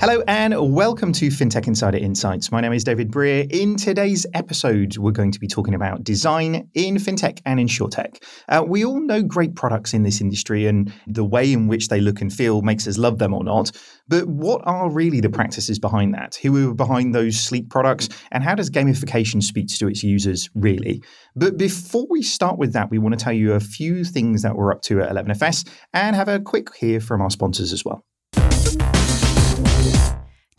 Hello and welcome to FinTech Insider Insights. My name is David Brear. In today's episode, we're going to be talking about design in FinTech and InsurTech. Uh, we all know great products in this industry and the way in which they look and feel makes us love them or not. But what are really the practices behind that? Who are behind those sleek products? And how does gamification speak to its users, really? But before we start with that, we want to tell you a few things that we're up to at 11FS and have a quick hear from our sponsors as well.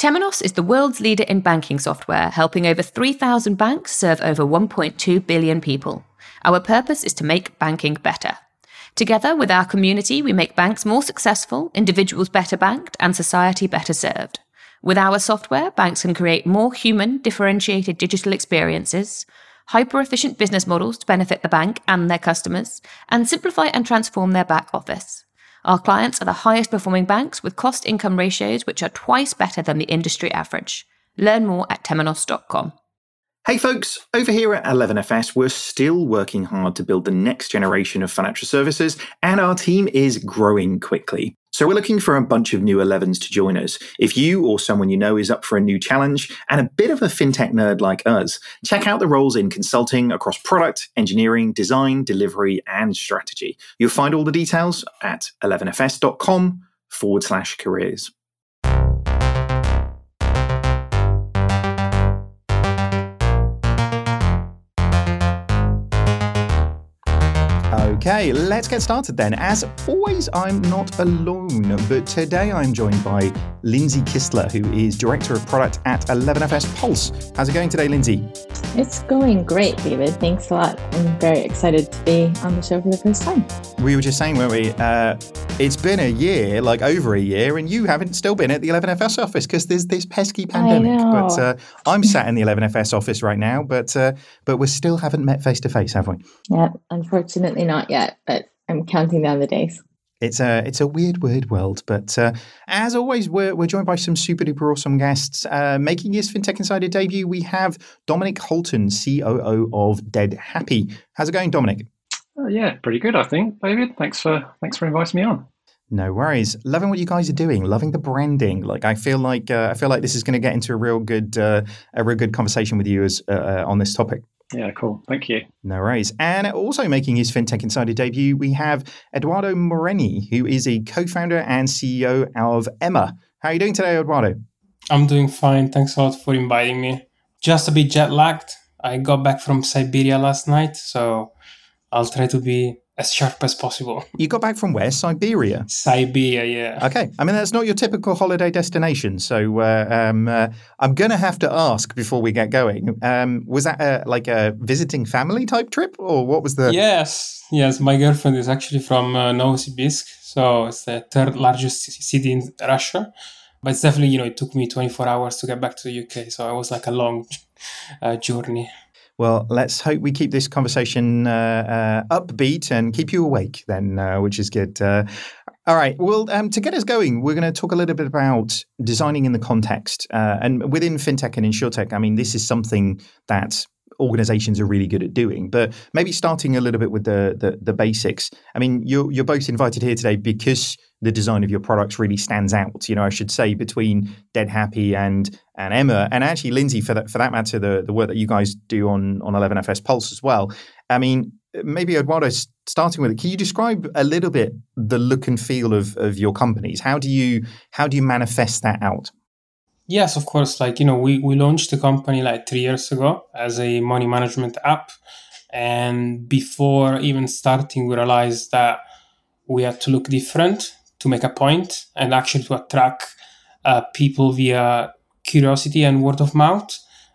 Temenos is the world's leader in banking software, helping over 3,000 banks serve over 1.2 billion people. Our purpose is to make banking better. Together with our community, we make banks more successful, individuals better banked, and society better served. With our software, banks can create more human, differentiated digital experiences, hyper efficient business models to benefit the bank and their customers, and simplify and transform their back office. Our clients are the highest performing banks with cost income ratios which are twice better than the industry average. Learn more at temenos.com. Hey folks, over here at 11FS, we're still working hard to build the next generation of financial services, and our team is growing quickly. So we're looking for a bunch of new 11s to join us. If you or someone you know is up for a new challenge and a bit of a fintech nerd like us, check out the roles in consulting across product, engineering, design, delivery, and strategy. You'll find all the details at 11fs.com forward slash careers. Okay, let's get started then. As always, I'm not alone, but today I'm joined by Lindsey Kistler, who is Director of Product at 11FS Pulse. How's it going today, Lindsey? It's going great, David. Thanks a lot. I'm very excited to be on the show for the first time. We were just saying, weren't we? Uh, it's been a year, like over a year, and you haven't still been at the 11FS office because there's this pesky pandemic. But uh, I'm sat in the 11FS office right now, but uh, but we still haven't met face to face, have we? Yeah, unfortunately not yet, but I'm counting down the days. It's a it's a weird, weird world, but uh, as always, we're, we're joined by some super duper awesome guests. Uh, making his FinTech Insider debut, we have Dominic Holton, COO of Dead Happy. How's it going, Dominic? Uh, yeah, pretty good, I think, David. Thanks for thanks for inviting me on. No worries. Loving what you guys are doing. Loving the branding. Like I feel like uh, I feel like this is going to get into a real good uh, a real good conversation with you as uh, uh, on this topic. Yeah, cool. Thank you. No worries. And also making his FinTech Insider debut, we have Edoardo Moreni, who is a co-founder and CEO of Emma. How are you doing today, Edoardo? I'm doing fine. Thanks a lot for inviting me. Just a bit jet lagged. I got back from Siberia last night, so I'll try to be as sharp as possible. You got back from where? Siberia. Siberia, yeah. Okay. I mean, that's not your typical holiday destination. So uh, um, uh, I'm going to have to ask before we get going. Um, was that a, like a visiting family type trip, or what was the? Yes, yes. My girlfriend is actually from uh, Novosibirsk, so it's the third largest city in Russia. But it's definitely, you know, it took me 24 hours to get back to the UK, so it was like a long uh, journey. Well, let's hope we keep this conversation uh, uh, upbeat and keep you awake then, uh, which is good. Uh, all right. Well, um, to get us going, we're going to talk a little bit about designing in the context. Uh, and within fintech and insurtech, I mean, this is something that organizations are really good at doing. But maybe starting a little bit with the, the, the basics. I mean, you're, you're both invited here today because the design of your products really stands out. You know, I should say between Dead Happy and and Emma, and actually Lindsey for that for that matter, the the work that you guys do on on 11FS Pulse as well. I mean, maybe Edoardo, starting with it, can you describe a little bit the look and feel of of your companies? How do you how do you manifest that out? Yes, of course. Like you know, we we launched the company like three years ago as a money management app, and before even starting, we realized that we had to look different to make a point and actually to attract uh, people via curiosity and word of mouth.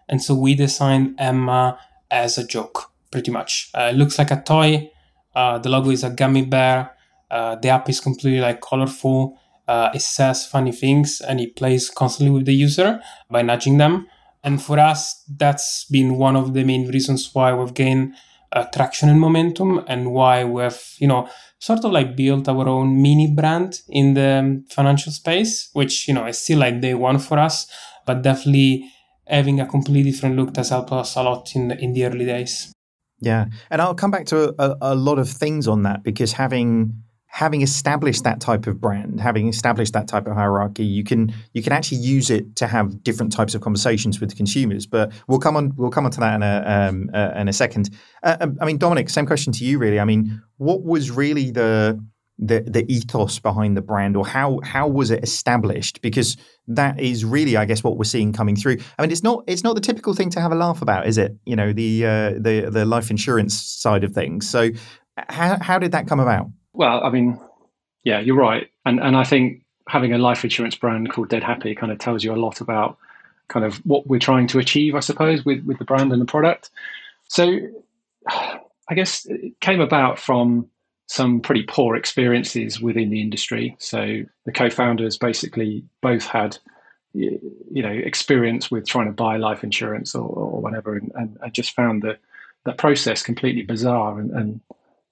And so we designed Emma as a joke, pretty much. Uh, it looks like a toy. Uh, the logo is a gummy bear. Uh, the app is completely like colorful. Uh, it says funny things and it plays constantly with the user by nudging them. And for us, that's been one of the main reasons why we've gained uh, traction and momentum and why we've, you know, sort of like built our own mini brand in the financial space, which, you know, is still like day one for us, but definitely having a completely different look has helped us a lot in in the early days. Yeah. And I'll come back to a, a lot of things on that because having having established that type of brand, having established that type of hierarchy, you can you can actually use it to have different types of conversations with consumers. But we'll come on we'll come on to that in a um, uh, in a second. Uh, um, I mean, Dominic, same question to you, really. I mean, what was really the the the ethos behind the brand, or how how was it established? Because that is really, I guess, what we're seeing coming through. I mean, it's not it's not the typical thing to have a laugh about, is it? You know, the uh, the the life insurance side of things. So, how how did that come about? Well, I mean, yeah, you're right, and and I think having a life insurance brand called Dead Happy kind of tells you a lot about kind of what we're trying to achieve, I suppose, with with the brand and the product. So, I guess it came about from some pretty poor experiences within the industry. So the co-founders basically both had you know experience with trying to buy life insurance or, or whatever and, and I just found that that process completely bizarre and, and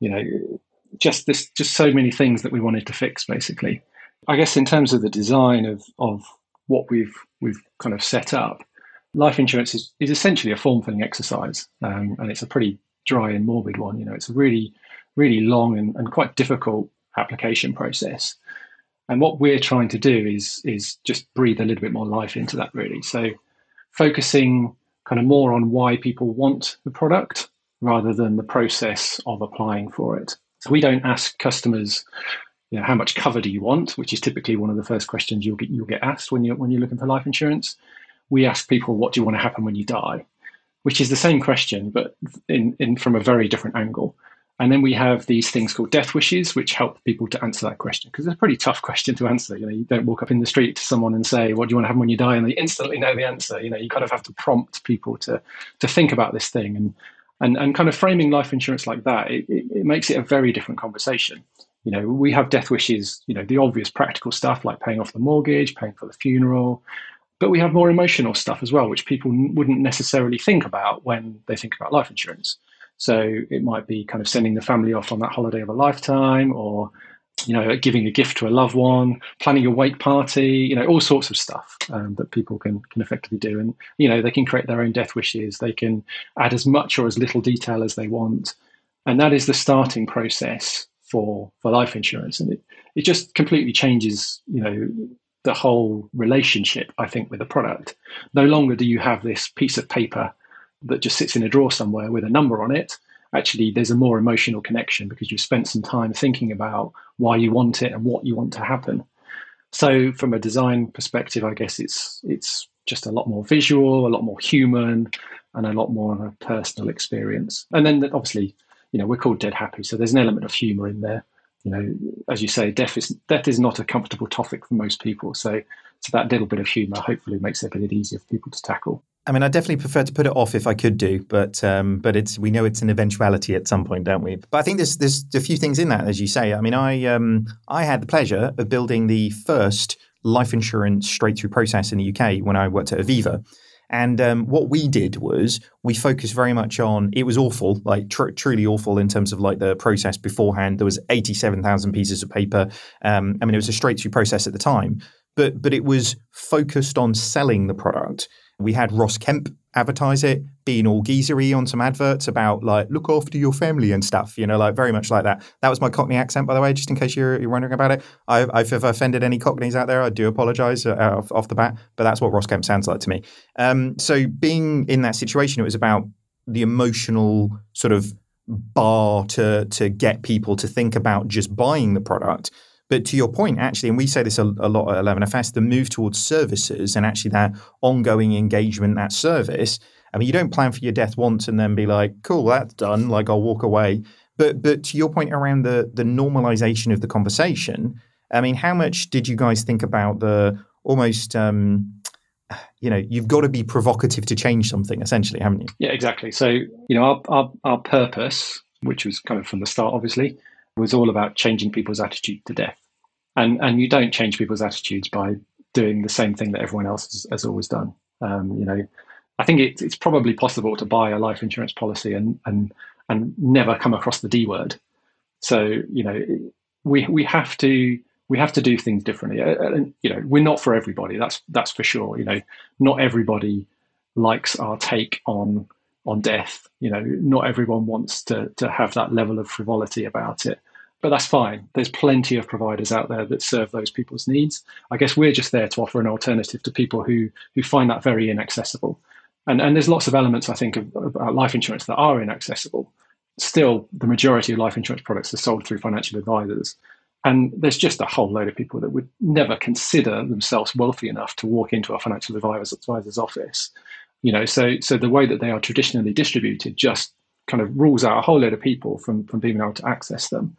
you know just this just so many things that we wanted to fix basically. I guess in terms of the design of of what we've we've kind of set up life insurance is, is essentially a form filling exercise um, and it's a pretty dry and morbid one you know. It's a really really long and, and quite difficult application process. And what we're trying to do is is just breathe a little bit more life into that really. So focusing kind of more on why people want the product rather than the process of applying for it so we don't ask customers, you know, how much cover do you want, which is typically one of the first questions you'll get you'll get asked when you're when you're looking for life insurance. We ask people, what do you want to happen when you die, which is the same question, but in, in from a very different angle. And then we have these things called death wishes, which help people to answer that question because it's a pretty tough question to answer. You know, you don't walk up in the street to someone and say, "What do you want to happen when you die?" and they instantly know the answer. You know, you kind of have to prompt people to to think about this thing. And and and kind of framing life insurance like that it, it, it, makes it a very different conversation. You know we have death wishes you know the obvious practical stuff like paying off the mortgage paying for the funeral but we have more emotional stuff as well which people wouldn't necessarily think about when they think about life insurance. So it might be kind of sending the family off on that holiday of a lifetime or you know, giving a gift to a loved one, planning a wake party, you know, all sorts of stuff um, that people can can effectively do. And you know, they can create their own death wishes. They can add as much or as little detail as they want, and that is the starting process for for life insurance. And it it just completely changes, you know, the whole relationship. I think with the product. No longer do you have this piece of paper that just sits in a drawer somewhere with a number on it actually there's a more emotional connection because you've spent some time thinking about why you want it and what you want to happen. So from a design perspective, I guess it's it's just a lot more visual, a lot more human, and a lot more of a personal experience. And then obviously, you know, we're called Dead Happy, so there's an element of humor in there. You know, as you say, death is death is not a comfortable topic for most people. So so that little bit of humor hopefully makes it a bit easier for people to tackle. I mean, I definitely prefer to put it off if I could do, but um, but it's we know it's an eventuality at some point, don't we? But I think there's there's a few things in that, as you say. I mean, I um, I had the pleasure of building the first life insurance straight through process in the UK when I worked at Aviva. And um, what we did was we focused very much on it was awful, like tr- truly awful in terms of like the process beforehand. There was eighty seven thousand pieces of paper. Um, I mean, it was a straight through process at the time, but but it was focused on selling the product. We had Ross Kemp advertise it, being all geezery on some adverts about like look after your family and stuff. You know, like very much like that. That was my Cockney accent, by the way, just in case you're, you're wondering about it. I've, I've offended any Cockneys out there, I do apologise uh, off, off, the bat, but that's what Ross Kemp sounds like to me. Um, so being in that situation, it was about the emotional sort of bar to to get people to think about just buying the product but to your point, actually, and we say this a, a lot at 11FS, the move towards services and actually that ongoing engagement, that service. I mean, you don't plan for your death once and then be like, cool, that's done. Like, I'll walk away. But but to your point around the the normalization of the conversation, I mean, how much did you guys think about the almost um, you know, you've got to be provocative to change something, essentially, haven't you? Yeah, exactly. So, you know, our, our, our purpose, which was kind of from the start, obviously, was all about changing people's attitude to death. And and you don't change people's attitudes by doing the same thing that everyone else has, has always done. Um, you know, I think it, it's probably possible to buy a life insurance policy and and and never come across the D word. So you know, we we have to we have to do things differently. Uh, uh, you know, we're not for everybody. That's that's for sure. You know, not everybody likes our take on on death. You know, not everyone wants to to have that level of frivolity about it. But that's fine. There's plenty of providers out there that serve those people's needs. I guess we're just there to offer an alternative to people who who find that very inaccessible. And and there's lots of elements I think of, about uh, life insurance that are inaccessible. Still, the majority of life insurance products are sold through financial advisors. And there's just a whole load of people that would never consider themselves wealthy enough to walk into a financial advisor's office. You know, so so the way that they are traditionally distributed just kind of rules out a whole load of people from from being able to access them.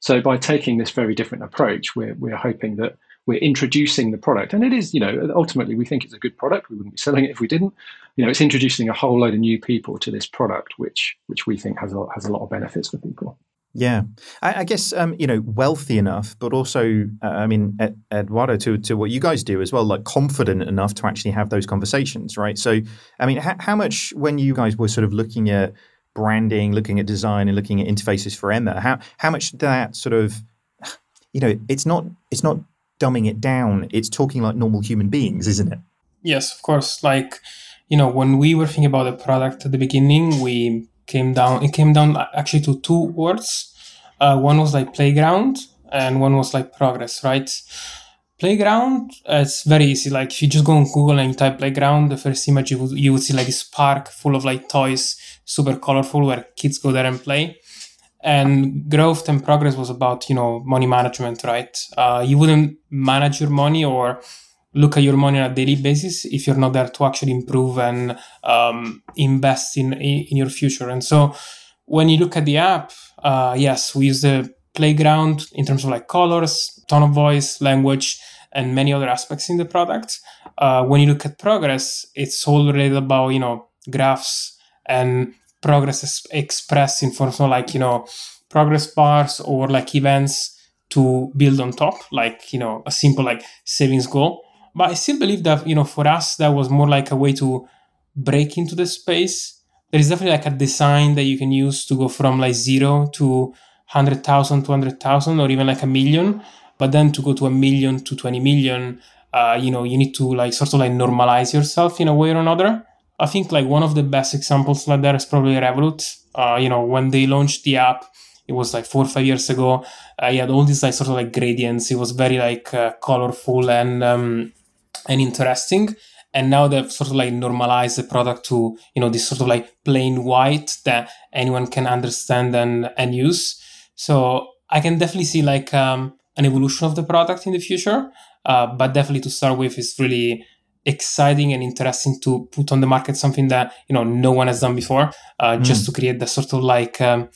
So by taking this very different approach, we're we're hoping that we're introducing the product, and it is, you know, ultimately we think it's a good product. We wouldn't be selling it if we didn't. You know, it's introducing a whole load of new people to this product, which which we think has a has a lot of benefits for people. Yeah, I, I guess um, you know wealthy enough, but also uh, I mean Ed, Edoardo to to what you guys do as well, like confident enough to actually have those conversations, right? So I mean, how much when you guys were sort of looking at branding, looking at design, and looking at interfaces for Emma, how how much that sort of, you know, it's not it's not dumbing it down. It's talking like normal human beings, isn't it? Yes, of course. Like you know, when we were thinking about the product at the beginning, we came down. It came down actually to two words. Uh, one was like playground, and one was like progress. Right playground it's very easy like if you just go on google and you type playground the first image you would, you would see like this park full of like toys super colorful where kids go there and play. And growth and progress was about you know money management right? Uh, you wouldn't manage your money or look at your money on a daily basis if you're not there to actually improve and um, invest in in your future. And so when you look at the app uh, yes we use the playground in terms of like colors, tone of voice, language, and many other aspects in the product. Uh, when you look at progress, it's all related about you know graphs and progress is expressed in forms of like you know progress bars or like events to build on top, like you know a simple like savings goal. But I still believe that you know for us that was more like a way to break into the space. There is definitely like a design that you can use to go from like zero to 100,000, 200,000, or even like a million. But then to go to a million to 20 million, uh, you know, you need to like sort of like normalize yourself in a way or another. I think like one of the best examples like that is probably Revolut. Uh, you know, when they launched the app, it was like four or five years ago. Uh, you had all these like sort of like gradients. It was very like uh, colorful and um, and interesting and now they've sort of like normalized the product to you know this sort of like plain white that anyone can understand and and use so I can definitely see like um, an evolution of the product in the future. Uh, but definitely to start with, is really exciting and interesting to put on the market something that you know no one has done before, uh, mm. just to create the sort of like um,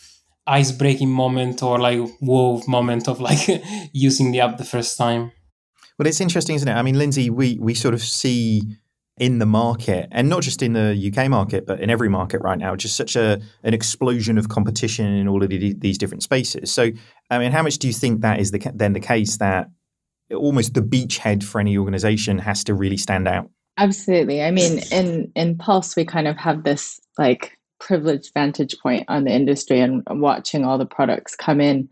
ice breaking moment or like whoa moment of like using the app the first time. Well, it's interesting, isn't it? I mean, Lindsey, we we sort of see in the market, and not just in the UK market, but in every market right now, just such a an explosion of competition in all of the, these different spaces. So, I mean, how much do you think that is the, then the case that almost the beachhead for any organization has to really stand out? Absolutely. I mean, in in Pulse, we kind of have this like privileged vantage point on the industry and watching all the products come in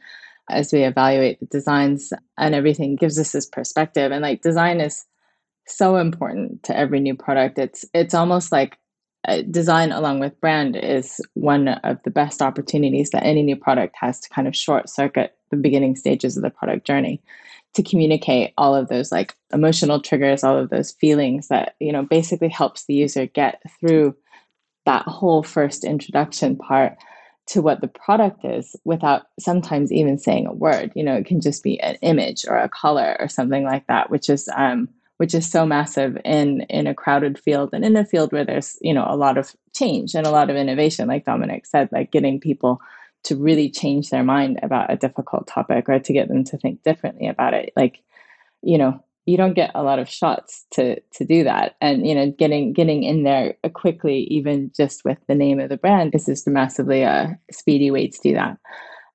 as we evaluate the designs and everything gives us this perspective. And like design is so important to every new product. It's it's almost like uh, design along with brand is one of the best opportunities that any new product has to kind of short circuit the beginning stages of the product journey to communicate all of those like emotional triggers all of those feelings that you know basically helps the user get through that whole first introduction part to what the product is without sometimes even saying a word. You know it can just be an image or a color or something like that which is um, which is so massive in in a crowded field and in a field where there's you know a lot of change and a lot of innovation like dominic said like getting people to really change their mind about a difficult topic or to get them to think differently about it like you know you don't get a lot of shots to to do that and you know getting getting in there quickly even just with the name of the brand is just massively a uh, speedy way to do that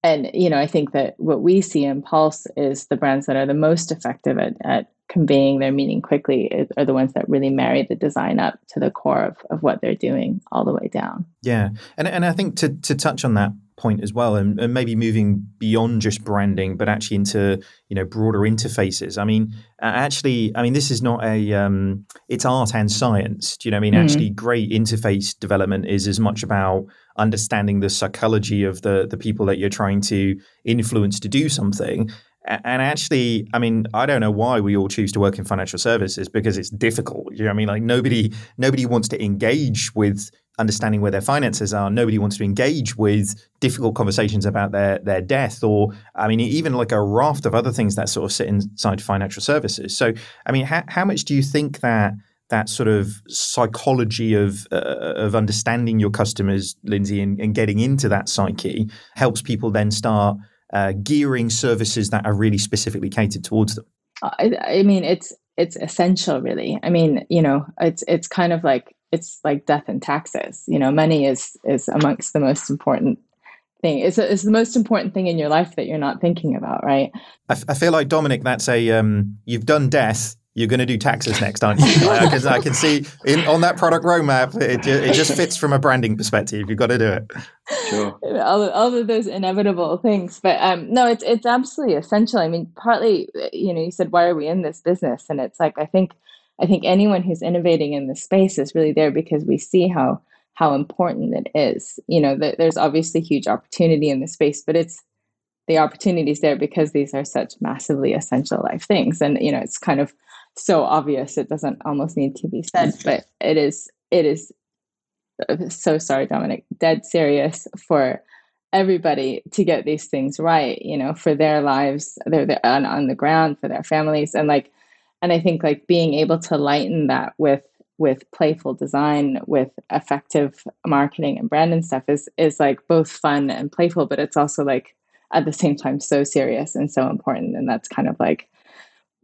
and you know i think that what we see in pulse is the brands that are the most effective at, at conveying their meaning quickly are the ones that really marry the design up to the core of, of what they're doing all the way down. Yeah. And and I think to to touch on that point as well, and, and, maybe moving beyond just branding, but actually into you know broader interfaces. I mean, actually, I mean this is not a um, it's art and science. Do you know? what I mean, mm. actually, great interface development is as much about understanding the psychology of the the people that you're trying to influence to do something and actually, I mean, I don't know why we all choose to work in financial services because it's difficult. You know, I mean, like nobody nobody wants to engage with understanding where their finances are. Nobody wants to engage with difficult conversations about their their death, or I mean, even like a raft of other things that sort of sit inside financial services. So, I mean, how how much do you think that that sort of psychology of uh, of understanding your customers, Lindsey, and, and getting into that psyche helps people then start uh, gearing services that are really specifically catered towards them? I, I mean, it's it's essential, really. I mean, you know, it's it's kind of like it's like death and taxes. You know, money is is amongst the most important thing. It's, a, it's the most important thing in your life that you're not thinking about, right? I, f- I feel like Dominic, that's a um, you've done death, you're going to do taxes next, aren't you? I, can, I can see in, on that product roadmap, it, it just fits from a branding perspective. You've got to do it. Sure. All, all of those inevitable things. But um, no, it's, it's absolutely essential. I mean, partly, you know, you said, why are we in this business? And it's like, I think, I think anyone who's innovating in this space is really there because we see how, how important it is. You know, that there's obviously huge opportunity in the space, but it's, the opportunities there because these are such massively essential life things and you know it's kind of so obvious it doesn't almost need to be said but it is it is uh, so sorry dominic dead serious for everybody to get these things right you know for their lives they're, they're on, on the ground for their families and like and i think like being able to lighten that with with playful design with effective marketing and brand and stuff is is like both fun and playful but it's also like at the same time so serious and so important and that's kind of like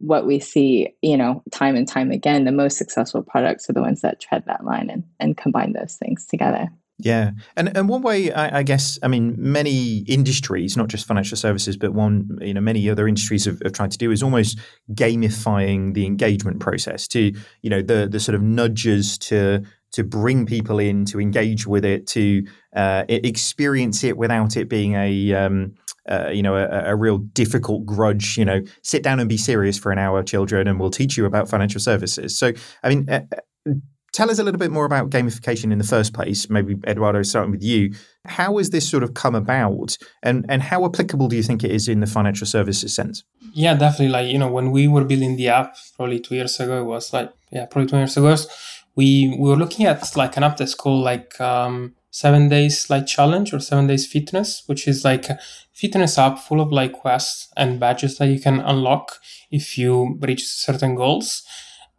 what we see, you know, time and time again, the most successful products are the ones that tread that line and, and combine those things together. Yeah, and and one way I, I, guess I mean many industries, not just financial services, but one you know many other industries have, have, tried to do is almost gamifying the engagement process to you know the the sort of nudges to to bring people in to engage with it to uh, experience it without it being a um, uh, you know, a, a, real difficult grudge. You know, sit down and be serious for an hour, children, and we'll teach you about financial services. So, I mean, uh, uh, tell us a little bit more about gamification in the first place. Maybe Edoardo, starting with you. How has this sort of come about, and and how applicable do you think it is in the financial services sense? Yeah, definitely. Like you know, when we were building the app probably two years ago, it was like yeah, probably two years ago. We we were looking at like an app that's called like um, seven days like challenge or seven days fitness, which is like a fitness app full of like quests and badges that you can unlock if you reach certain goals.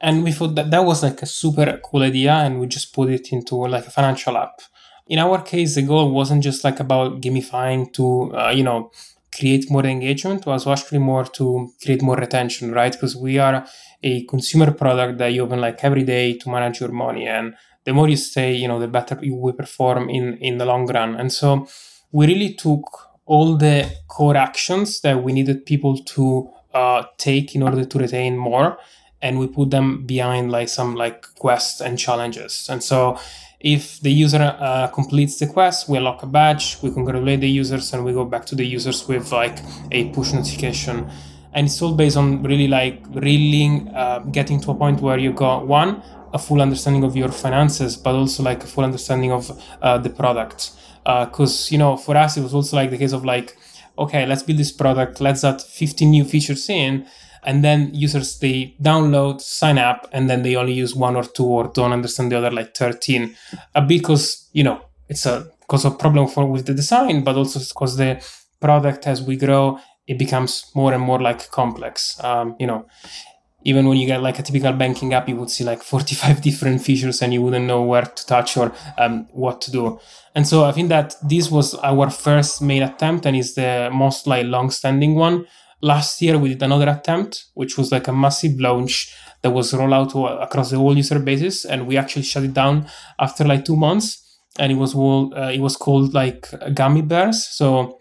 And we thought that that was like a super cool idea, and we just put it into like a financial app. In our case, the goal wasn't just like about gamifying to, uh, you know, create more engagement was actually more to create more retention, right? Because we are a consumer product that you open like every day to manage your money and the more you stay, you know, the better you will perform in in the long run. And so we really took all the core actions that we needed people to uh, take in order to retain more, and we put them behind like some like quests and challenges. And so if the user uh, completes the quest, we lock a badge, we congratulate the users, and we go back to the users with like a push notification. And it's all based on really like really uh, getting to a point where you got one, a full understanding of your finances, but also like a full understanding of uh, the product. Because uh, you know, for us, it was also like the case of like, okay, let's build this product, let's add 15 new features in, and then users they download, sign up, and then they only use one or two or don't understand the other like 13, uh, because you know it's a cause of problem for with the design, but also because the product as we grow it becomes more and more like complex. Um, you know, even when you get like a typical banking app, you would see like 45 different features and you wouldn't know where to touch or um, what to do. And so I think that this was our first main attempt and is the most like long-standing one. Last year we did another attempt, which was like a massive launch that was rolled out across the whole user basis, and we actually shut it down after like two months. And it was all, uh, it was called like gummy bears. So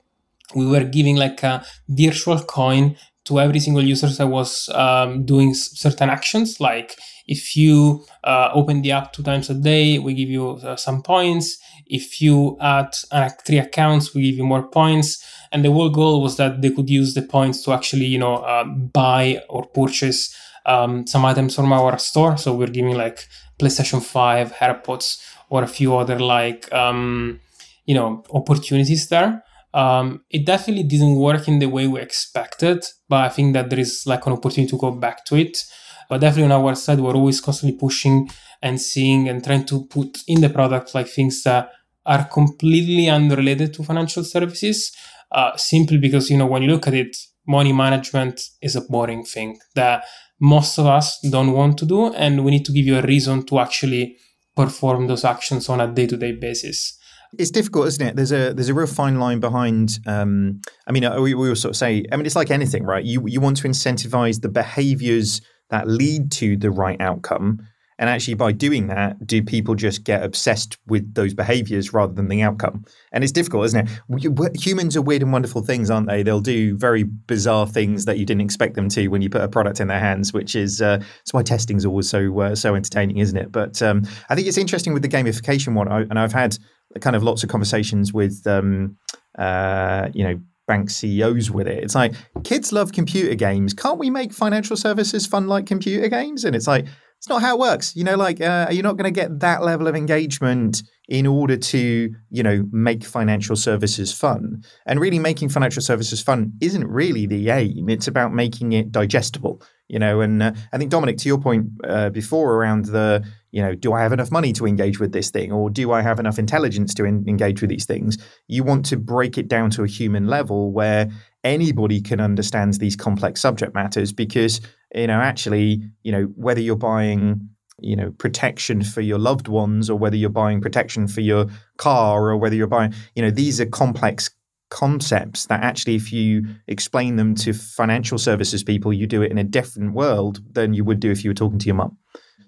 we were giving like a virtual coin to every single user that was um, doing certain actions like if you uh, open the app two times a day, we give you uh, some points. If you add uh, three accounts, we give you more points. And the whole goal was that they could use the points to actually, you know, uh, buy or purchase um, some items from our store. So we're giving like PlayStation 5, AirPods, or a few other like, um, you know, opportunities there. Um, it definitely didn't work in the way we expected, but I think that there is like an opportunity to go back to it. But definitely on our side, we're always constantly pushing and seeing and trying to put in the product like things that are completely unrelated to financial services. Uh, simply because you know when you look at it, money management is a boring thing that most of us don't want to do, and we need to give you a reason to actually perform those actions on a day-to-day basis. It's difficult, isn't it? There's a there's a real fine line behind. Um, I mean, we, we will sort of say. I mean, it's like anything, right? You you want to incentivize the behaviors that lead to the right outcome, and actually, by doing that, do people just get obsessed with those behaviors rather than the outcome? And it's difficult, isn't it? Humans are weird and wonderful things, aren't they? They'll do very bizarre things that you didn't expect them to when you put a product in their hands, which is uh, that's why testing is always so uh, so entertaining, isn't it? But um, I think it's interesting with the gamification one, I, and I've had kind of lots of conversations with um, uh, you know bank CEOs with it. It's like kids love computer games. Can't we make financial services fun like computer games? And it's like it's not how it works. You know, like uh, you're not going to get that level of engagement in order to you know make financial services fun. And really, making financial services fun isn't really the aim. It's about making it digestible. You know, and uh, I think Dominic, to your point uh, before around the you know, do I have enough money to engage with this thing, or do I have enough intelligence to in- engage with these things? You want to break it down to a human level where anybody can understand these complex subject matters because you know actually you know whether you're buying you know protection for your loved ones or whether you're buying protection for your car or whether you're buying you know these are complex concepts that actually if you explain them to financial services people you do it in a different world than you would do if you were talking to your mum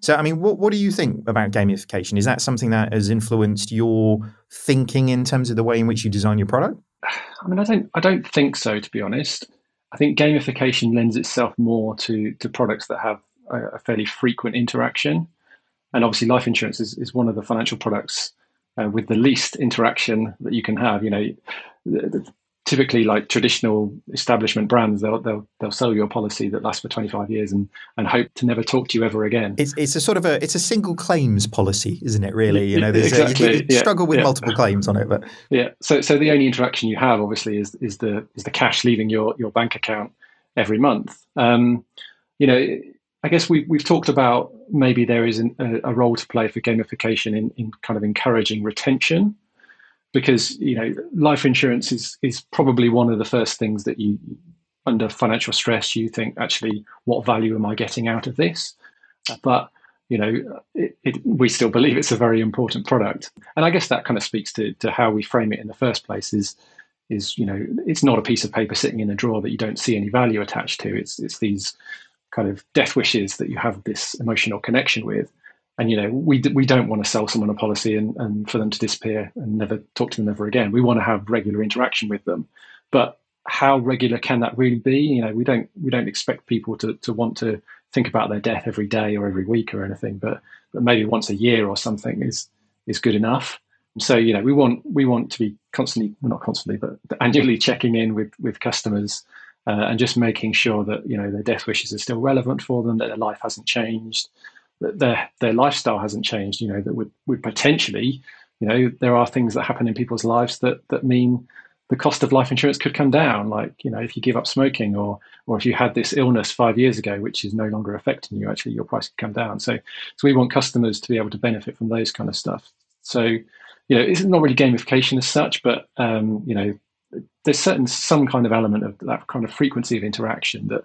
so, I mean, what, what do you think about gamification? Is that something that has influenced your thinking in terms of the way in which you design your product? I mean, I don't, I don't think so, to be honest. I think gamification lends itself more to to products that have a, a fairly frequent interaction, and obviously, life insurance is, is one of the financial products uh, with the least interaction that you can have. You know, the, typically like traditional establishment brands they'll, they'll they'll sell you a policy that lasts for 25 years and and hope to never talk to you ever again it's it's a sort of a it's a single claims policy isn't it really you know there's exactly. a, you, you struggle with yeah. multiple claims on it but yeah so so the only interaction you have obviously is is the is the cash leaving your your bank account every month um you know I guess we, we've talked about maybe there is an, a, a, role to play for gamification in, in kind of encouraging retention because you know life insurance is is probably one of the first things that you under financial stress you think actually what value am i getting out of this? But you know it, it, we still believe it's a very important product. And i guess that kind of speaks to, to how we frame it in the first place is is you know it's not a piece of paper sitting in a drawer that you don't see any value attached to. It's it's these kind of death wishes that you have this emotional connection with and you know we we don't want to sell someone a policy and, and for them to disappear and never talk to them ever again. We want to have regular interaction with them. But how regular can that really be? You know we don't we don't expect people to to want to think about their death every day or every week or anything but but maybe once a year or something is is good enough. So you know we want we want to be constantly well, not constantly but annually checking in with with customers uh, and just making sure that you know their death wishes are still relevant for them that their life hasn't changed their their lifestyle hasn't changed. You know that would would potentially, you know, there are things that happen in people's lives that that mean the cost of life insurance could come down. Like you know, if you give up smoking, or or if you had this illness five years ago, which is no longer affecting you, actually your price could come down. So so we want customers to be able to benefit from those kind of stuff. So you know, it's not really gamification as such, but um, you know, there's certain some kind of element of that kind of frequency of interaction that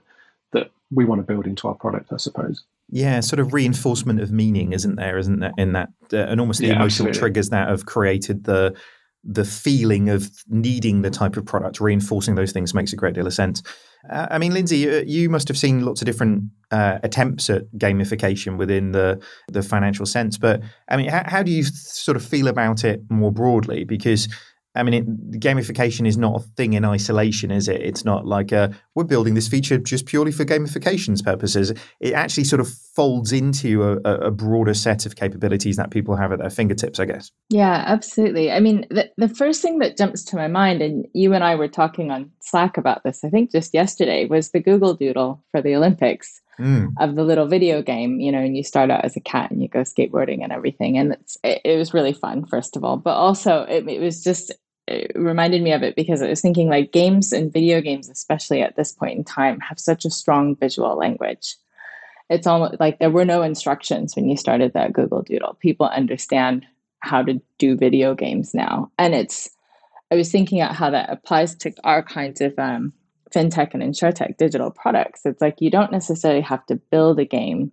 that we want to build into our product, I suppose. Yeah, sort of reinforcement of meaning, isn't there? Isn't there in that, uh, and almost the yeah, emotional absolutely. triggers that have created the the feeling of needing the type of product, reinforcing those things makes a great deal of sense. Uh, I mean, Lindsey, you, you, must have seen lots of different uh, attempts at gamification within the the financial sense, but I mean, how, how do you sort of feel about it more broadly? Because I mean, it, gamification is not a thing in isolation, is it? It's not like uh, we're building this feature just purely for gamification's purposes. It actually sort of folds into a, a broader set of capabilities that people have at their fingertips, I guess. Yeah, absolutely. I mean, the, the first thing that jumps to my mind, and you and I were talking on Slack about this, I think just yesterday, was the Google Doodle for the Olympics. Mm. Of the little video game, you know, and you start out as a cat and you go skateboarding and everything, and it, it was really fun, first of all. But also, it, it was just reminded me of it because I was thinking like games and video games, especially at this point in time, have such a strong visual language. It's almost like there were no instructions when you started that Google Doodle. People understand how to do video games now. And it's, I was thinking about how that applies to our kinds of um, fintech and insurtech digital products. It's like you don't necessarily have to build a game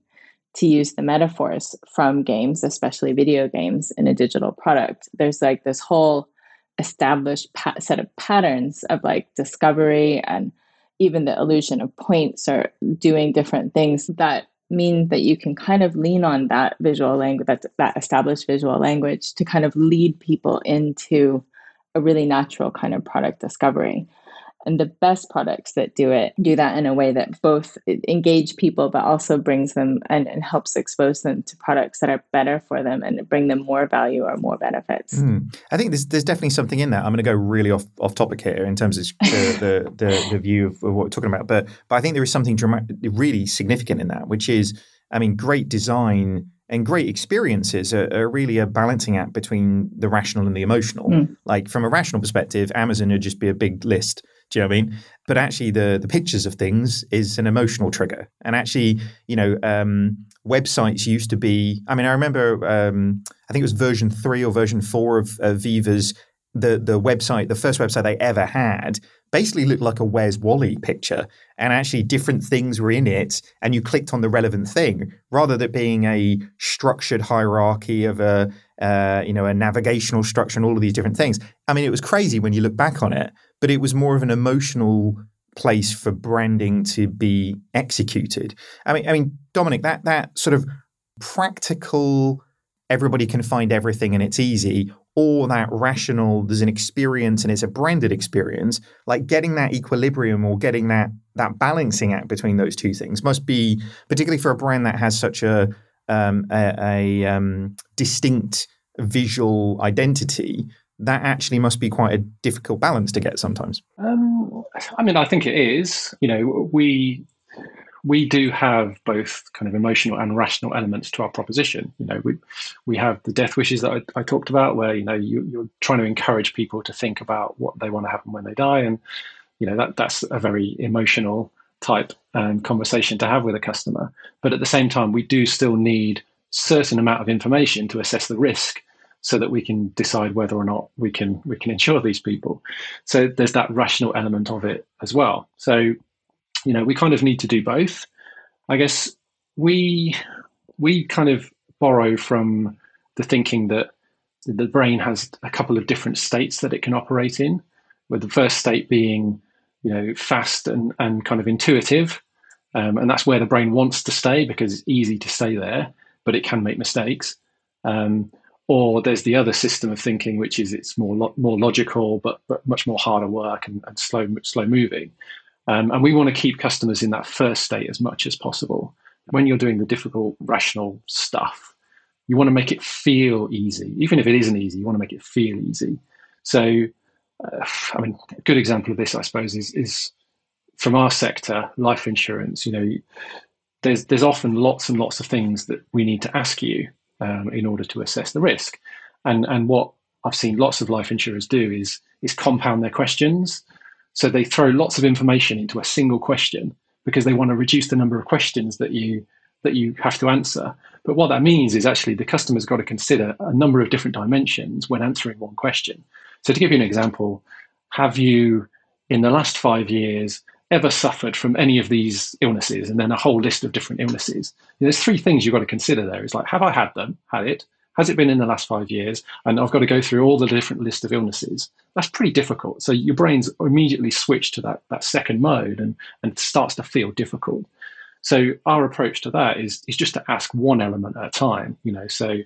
to use the metaphors from games, especially video games, in a digital product. There's like this whole established pa- set of patterns of like discovery and even the illusion of points or doing different things that mean that you can kind of lean on that visual language that, that established visual language to kind of lead people into a really natural kind of product discovery and the best products that do it do that in a way that both engage people but also brings them and, and helps expose them to products that are better for them and bring them more value or more benefits mm. i think there's, there's definitely something in that i'm going to go really off, off topic here in terms of the, the, the, the, view of what we're talking about but but i think there is something dramatic, really significant in that which is i mean great design and great experiences are, are, really a balancing act between the rational and the emotional. Mm. Like from a rational perspective, Amazon would just be a big list do you know what I mean? But actually, the the pictures of things is an emotional trigger. And actually, you know, um, websites used to be. I mean, I remember. Um, I think it was version three or version four of, of Aviva's. The the website, the first website they ever had, basically looked like a Where's Wally picture, and actually different things were in it, and you clicked on the relevant thing rather than being a structured hierarchy of a uh, you know a navigational structure and all of these different things. I mean, it was crazy when you look back on it, but it was more of an emotional place for branding to be executed. I mean, I mean, Dominic, that that sort of practical, everybody can find everything and it's easy, or that rational, there's an experience and it's a branded experience. Like getting that equilibrium or getting that that balancing act between those two things must be particularly for a brand that has such a um, a, a um, distinct visual identity that actually must be quite a difficult balance to get sometimes. Um, I mean, I think it is. You know, we we do have both kind of emotional and rational elements to our proposition. You know, we we have the death wishes that I, I talked about, where you know you, are trying to encourage people to think about what they want to happen when they die, and you know that that's a very emotional type um, conversation to have with a customer. But at the same time, we do still need certain amount of information to assess the risk so that we can decide whether or not we can we can insure these people. So there's that rational element of it as well. So you know we kind of need to do both. I guess we we kind of borrow from the thinking that the brain has a couple of different states that it can operate in, with the first state being you know fast and, and kind of intuitive um, and that's where the brain wants to stay because it's easy to stay there but it can make mistakes um, or there's the other system of thinking, which is it's more lo- more logical, but but much more harder work and, and slow slow moving. Um, and we want to keep customers in that first state as much as possible. When you're doing the difficult rational stuff, you want to make it feel easy, even if it isn't easy. You want to make it feel easy. So, uh, I mean, a good example of this, I suppose, is is from our sector, life insurance. You know, there's there's often lots and lots of things that we need to ask you um, in order to assess the risk. And and what I've seen lots of life insurers do is is compound their questions. So they throw lots of information into a single question because they want to reduce the number of questions that you that you have to answer. But what that means is actually the customer's got to consider a number of different dimensions when answering one question. So to give you an example, have you in the last five years ever suffered from any of these illnesses and then a whole list of different illnesses. There's three things you've got to consider there. It's like have i had them? Had it? Has it been in the last five years? And i've got to go through all the different list of illnesses. That's pretty difficult. So your brain's immediately switched to that, that second mode and, and starts to feel difficult. So our approach to that is, is just to ask one element at a time you know. So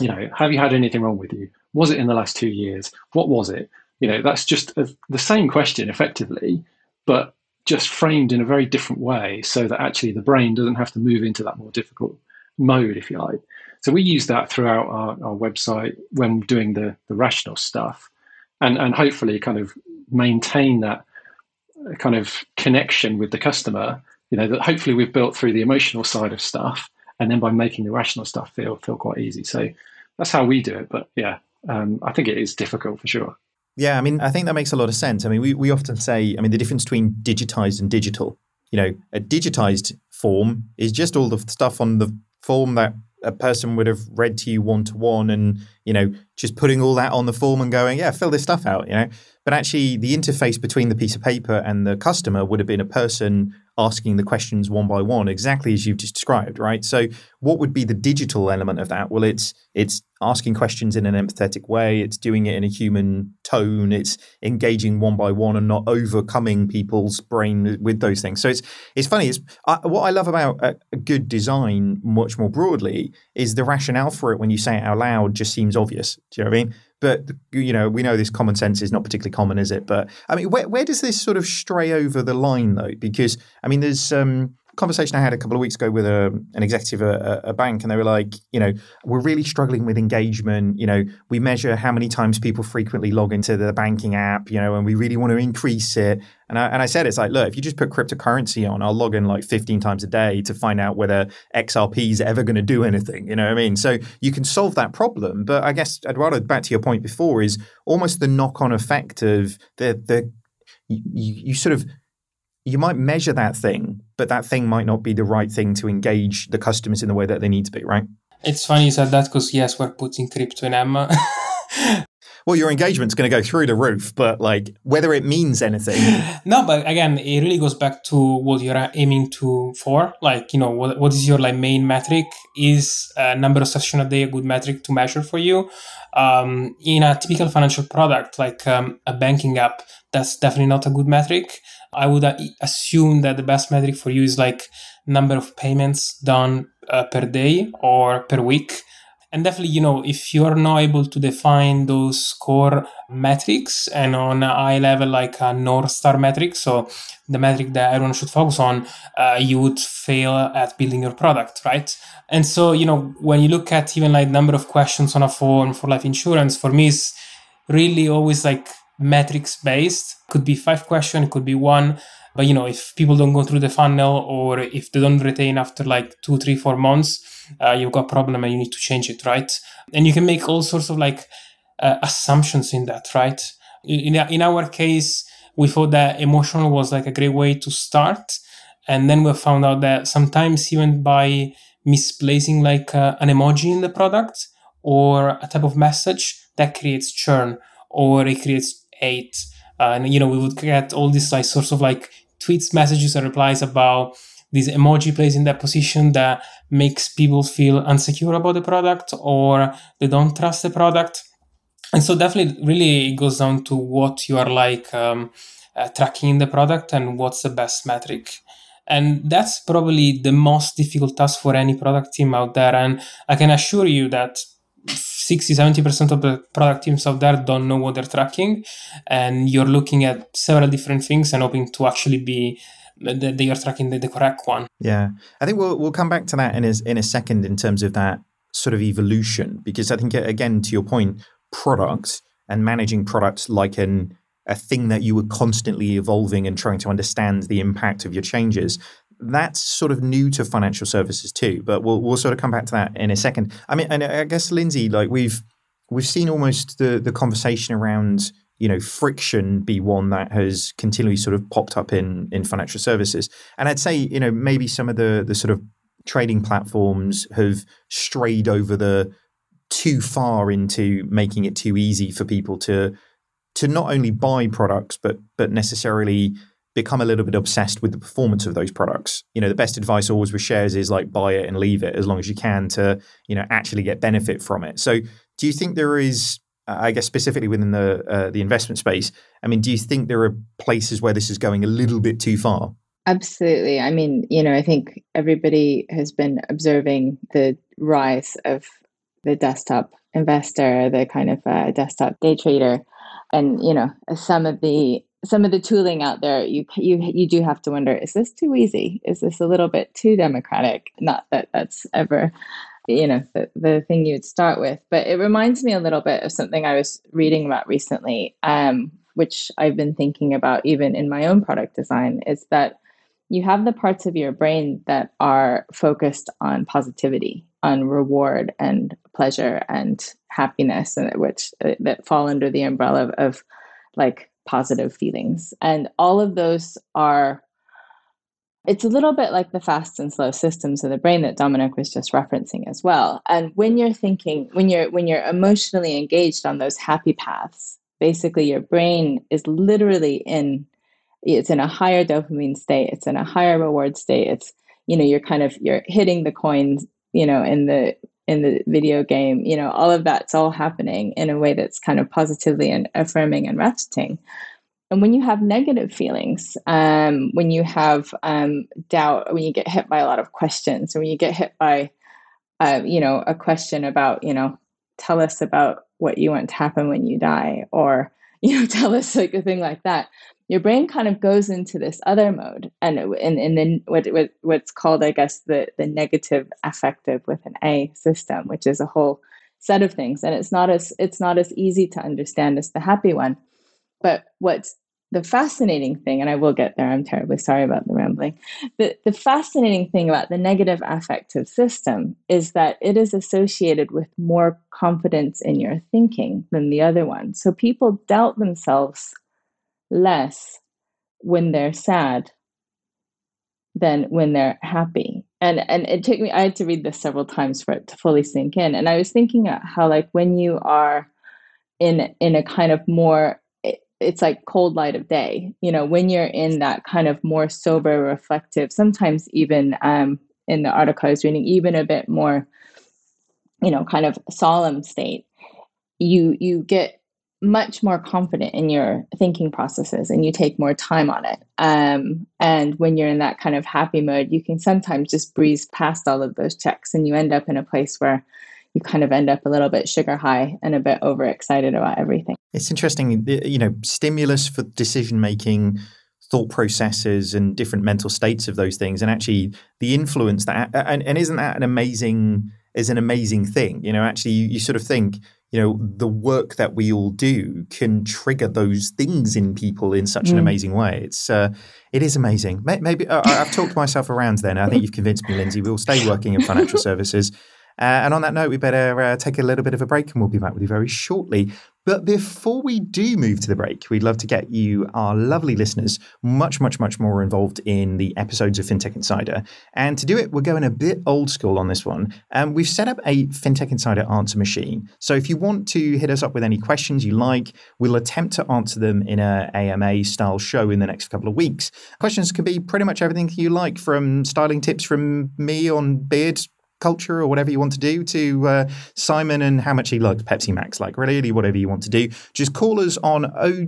you know have you had anything wrong with you? Was it in the last two years? What was it? You know, that's just a, the same question effectively, but just framed in a very different way so that actually the brain doesn't have to move into that more difficult mode, if you like. So we use that throughout our, our website when doing the, the rational stuff and, and hopefully kind of maintain that kind of connection with the customer, you know, that hopefully we've built through the emotional side of stuff and then by making the rational stuff feel feel quite easy. So that's how we do it. But yeah, um, I think it is difficult for sure. Yeah, I mean, I think that makes a lot of sense. I mean, we, we often say, I mean, the difference between digitized and digital. You know, a digitized form is just all the stuff on the form that a person would have read to you one to one and, you know, just putting all that on the form and going, yeah, fill this stuff out, you know. But actually, the interface between the piece of paper and the customer would have been a person asking the questions one by one, exactly as you've just described, right? So, what would be the digital element of that? Well, it's it's asking questions in an empathetic way. It's doing it in a human tone. It's engaging one by one and not overcoming people's brain with those things. So it's it's funny. It's uh, what I love about a, a good design, much more broadly, is the rationale for it. When you say it out loud, just seems obvious. Do you know what I mean? But you know we know this common sense is not particularly common is it? But i mean where, where does this sort of stray over the line though? Because i mean there's um conversation I had a couple of weeks ago with a, an executive at a, bank, and they were like, you know, we're really struggling with engagement. You know, we measure how many times people frequently log into the banking app, you know, and we really want to increase it. And I, and I said, it's like, look, if you just put cryptocurrency on, I'll log in like 15 times a day to find out whether XRP is ever going to do anything. You know what I mean? So you can solve that problem. But I guess, Edoardo, back to your point before, is almost the knock on effect of the, the, you, you sort of you might measure that thing, but that thing might not be the right thing to engage the customers in the way that they need to be, right? It's funny you said that because yes, we're putting crypto in Emma. well, your engagement's going to go through the roof, but like whether it means anything. no, but again, it really goes back to what you're aiming to for. Like, you know, what, what is your like main metric? Is a number of session a day a good metric to measure for you? Um, in a typical financial product like um, a banking app, that's definitely not a good metric. I would uh, assume that the best metric for you is like number of payments done uh, per day or per week. And definitely, you know, if you're not able to define those core metrics and on a high level, like a North Star metric, so the metric that everyone should focus on, uh, you would fail at building your product, right? And so, you know, when you look at even like number of questions on a form for life insurance, for me, it's really always like metrics based could be five question could be one. But you know if people don't go through the funnel or if they don't retain after like two three four months uh, you've got a problem and you need to change it right? And you can make all sorts of like uh, assumptions in that right? In, in our case we thought that emotional was like a great way to start. And then we found out that sometimes even by misplacing like uh, an emoji in the product or a type of message that creates churn or it creates eight. Uh, and you know, we would get all these like sorts of like tweets, messages, and replies about this emoji plays in that position that makes people feel insecure about the product or they don't trust the product. And so definitely, really, it goes down to what you are like um, uh, tracking in the product and what's the best metric. And that's probably the most difficult task for any product team out there. And I can assure you that 60 70% of the product teams out there don't know what they're tracking and you're looking at several different things and hoping to actually be that they are tracking the, the correct one. Yeah. I think we'll, we'll come back to that in a, in a second in terms of that sort of evolution because i think again to your point products and managing products like an a thing that you were constantly evolving and trying to understand the impact of your changes that's sort of new to financial services too, but we'll we'll sort of come back to that in a second. I mean, and I guess Lindsey, like we've we've seen almost the the conversation around you know friction be one that has continually sort of popped up in in financial services, and I'd say you know maybe some of the the sort of trading platforms have strayed over the too far into making it too easy for people to to not only buy products but but necessarily become a little bit obsessed with the performance of those products. You know, the best advice always with shares is like buy it and leave it as long as you can to, you know, actually get benefit from it. So, do you think there is I guess specifically within the uh, the investment space, I mean, do you think there are places where this is going a little bit too far? Absolutely. I mean, you know, I think everybody has been observing the rise of the desktop investor, the kind of uh, desktop day trader and you know some of the some of the tooling out there you you you do have to wonder is this too easy? Is this a little bit too democratic? Not that that's ever you know the, the thing you'd start with but it reminds me a little bit of something i was reading about recently um, which i've been thinking about even in my own product design is that you have the parts of your brain that are focused on positivity on reward and pleasure and happiness and which uh, that fall under the umbrella of, of like positive feelings and all of those are it's a little bit like the fast and slow systems of the brain that Dominic was just referencing as well. And when you're thinking, when you're when you're emotionally engaged on those happy paths, basically your brain is literally in it's in a higher dopamine state, it's in a higher reward state. It's you know, you're kind of you're hitting the coins, you know, in the in the video game, you know, all of that's all happening in a way that's kind of positively and affirming and ratcheting. And when you have negative feelings, um, when you have um, doubt, when you get hit by a lot of questions, or when you get hit by, uh, you know, a question about, you know, tell us about what you want to happen when you die, or you know, tell us like a thing like that. Your brain kind of goes into this other mode, and uh, and and then what, what what's called, I guess, the the negative affective with an A system, which is a whole set of things, and it's not as it's not as easy to understand as the happy one but what's the fascinating thing, and I will get there, I'm terribly sorry about the rambling. The, the fascinating thing about the negative affective system is that it is associated with more confidence in your thinking than the other one. So people doubt themselves less when they're sad than when they're happy. And and it took me I had to read this several times for it to fully sink in. And I was thinking how like when you are in in a kind of more it's like cold light of day you know when you're in that kind of more sober reflective sometimes even um, in the article i was reading even a bit more you know kind of solemn state you you get much more confident in your thinking processes and you take more time on it. Um, and when you're in that kind of happy mode you can sometimes just breeze past all of those checks and you end up in a place where you kind of end up a little bit sugar high and a bit overexcited about everything. It's interesting, you know, stimulus for decision making, thought processes, and different mental states of those things, and actually the influence that, and, and isn't that an amazing, is an amazing thing? You know, actually, you, you sort of think, you know, the work that we all do can trigger those things in people in such mm. an amazing way. It's, uh, it is amazing. Maybe uh, I've talked myself around then. I think you've convinced me, Lindsey. We'll stay working in financial services. Uh, and on that note, we better uh, take a little bit of a break and we'll be back with you very shortly. But before we do move to the break, we'd love to get you, our lovely listeners, much, much, much more involved in the episodes of FinTech Insider. And to do it, we're going a bit old school on this one. Um, we've set up a FinTech Insider answer machine. So if you want to hit us up with any questions you like, we'll attempt to answer them in a AMA style show in the next couple of weeks. Questions can be pretty much everything you like, from styling tips from me on beards culture or whatever you want to do to uh, Simon and how much he likes Pepsi Max. Like, really, whatever you want to do. Just call us on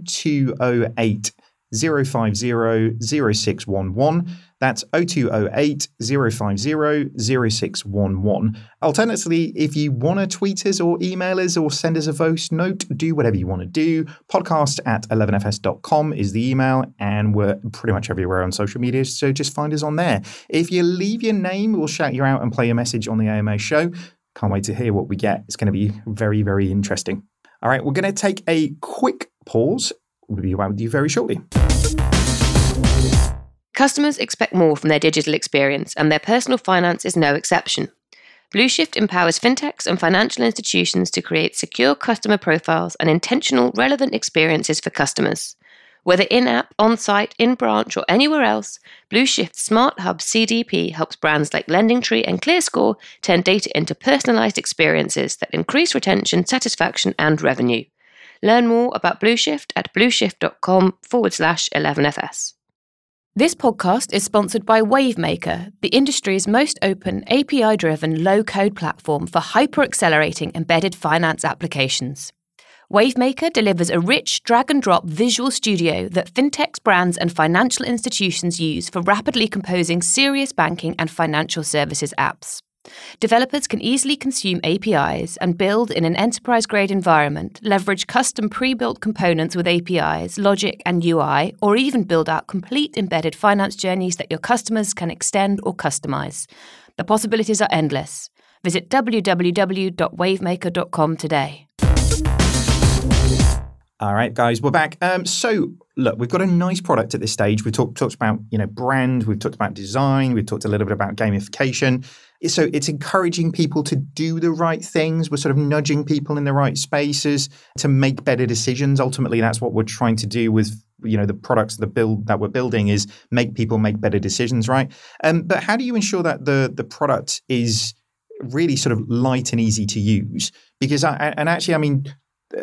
0208 050 0611. That's 0208 050 0611. Alternatively, if you want to tweet us or email us or send us a voice note, do whatever you want to do. Podcast at 11fs.com is the email, and we're pretty much everywhere on social media, so just find us on there. If you leave your name, we'll shout you out and play a message on the AMA show. Can't wait to hear what we get. It's going to be very, very interesting. All right, we're going to take a quick pause. We'll be back with you very shortly. Customers expect more from their digital experience, and their personal finance is no exception. Blueshift empowers fintechs and financial institutions to create secure customer profiles and intentional, relevant experiences for customers. Whether in app, on site, in branch, or anywhere else, Blueshift's SmartHub CDP helps brands like LendingTree and ClearScore turn data into personalized experiences that increase retention, satisfaction, and revenue. Learn more about Blueshift at blueshift.com forward slash 11FS. This podcast is sponsored by Wavemaker, the industry's most open, API driven, low code platform for hyper accelerating embedded finance applications. Wavemaker delivers a rich drag and drop visual studio that fintechs, brands, and financial institutions use for rapidly composing serious banking and financial services apps. Developers can easily consume APIs and build in an enterprise grade environment, leverage custom pre built components with APIs, logic, and UI, or even build out complete embedded finance journeys that your customers can extend or customize. The possibilities are endless. Visit www.wavemaker.com today. All right, guys, we're back. Um, so, look, we've got a nice product at this stage. We've talked, talked about, you know, brand. We've talked about design. We've talked a little bit about gamification. So it's encouraging people to do the right things. We're sort of nudging people in the right spaces to make better decisions. Ultimately, that's what we're trying to do with you know the products the build that we're building is make people make better decisions, right? Um, but how do you ensure that the the product is really sort of light and easy to use? Because I, and actually, I mean,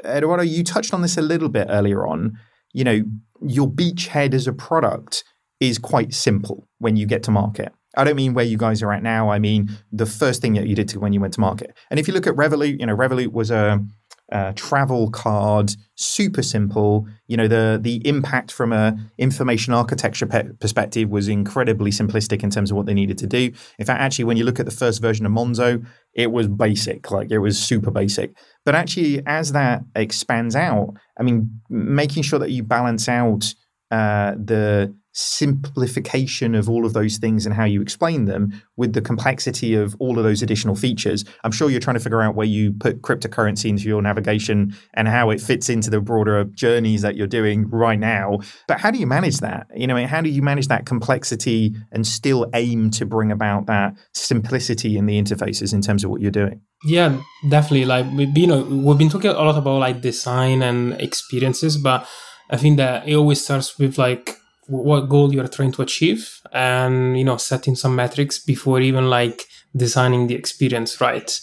Edoardo, you touched on this a little bit earlier on. You know, your beachhead as a product is quite simple when you get to market. I don't mean where you guys are at now. I mean the first thing that you did to when you went to market. And if you look at Revolut, you know, Revolut was a, a travel card, super simple. You know, the the impact from a information architecture pe- perspective was incredibly simplistic in terms of what they needed to do. In fact, actually, when you look at the first version of Monzo, it was basic, like it was super basic. But actually, as that expands out, I mean, making sure that you balance out uh, the simplification of all of those things and how you explain them with the complexity of all of those additional features. I'm sure you're trying to figure out where you put cryptocurrency into your navigation and how it fits into the broader journeys that you're doing right now. But how do you manage that? You know, how do you manage that complexity and still aim to bring about that simplicity in the interfaces in terms of what you're doing? Yeah, definitely. Like you know, we've been talking a lot about like design and experiences, but I think that it always starts with like what goal you're trying to achieve and you know setting some metrics before even like designing the experience right?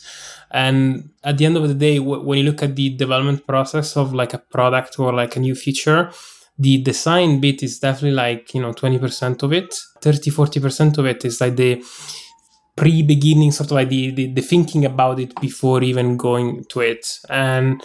And at the end of the day w- when you look at the development process of like a product or like a new feature the design bit is definitely like you know 20% of it. 30 40% of it is like the pre-beginning sort of like the, the, the thinking about it before even going to it. And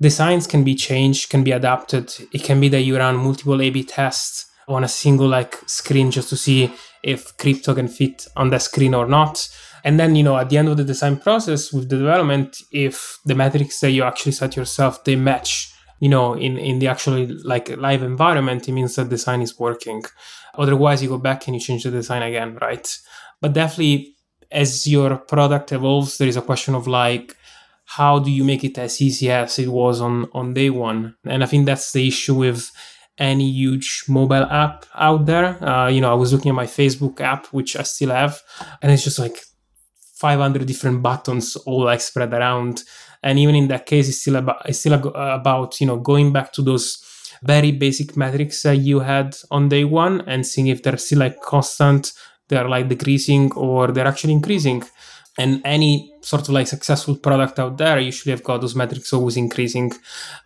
designs can be changed can be adapted. It can be that you run multiple a b tests on a single like screen just to see if crypto can fit on that screen or not. And then, you know, at the end of the design process with the development, if the metrics that you actually set yourself, they match, you know, in, in the actually like live environment, it means that design is working. Otherwise, you go back and you change the design again, right? But definitely, as your product evolves, there is a question of like, how do you make it as easy as it was on on day one? And I think that's the issue with any huge mobile app out there. Uh, you know, I was looking at my Facebook app, which I still have, and it's just like 500 different buttons all like spread around. And even in that case, it's still about it's still about you know going back to those very basic metrics that you had on day one and seeing if they're still like constant, they're like decreasing or they're actually increasing and any sort of like successful product out there usually have got those metrics always increasing.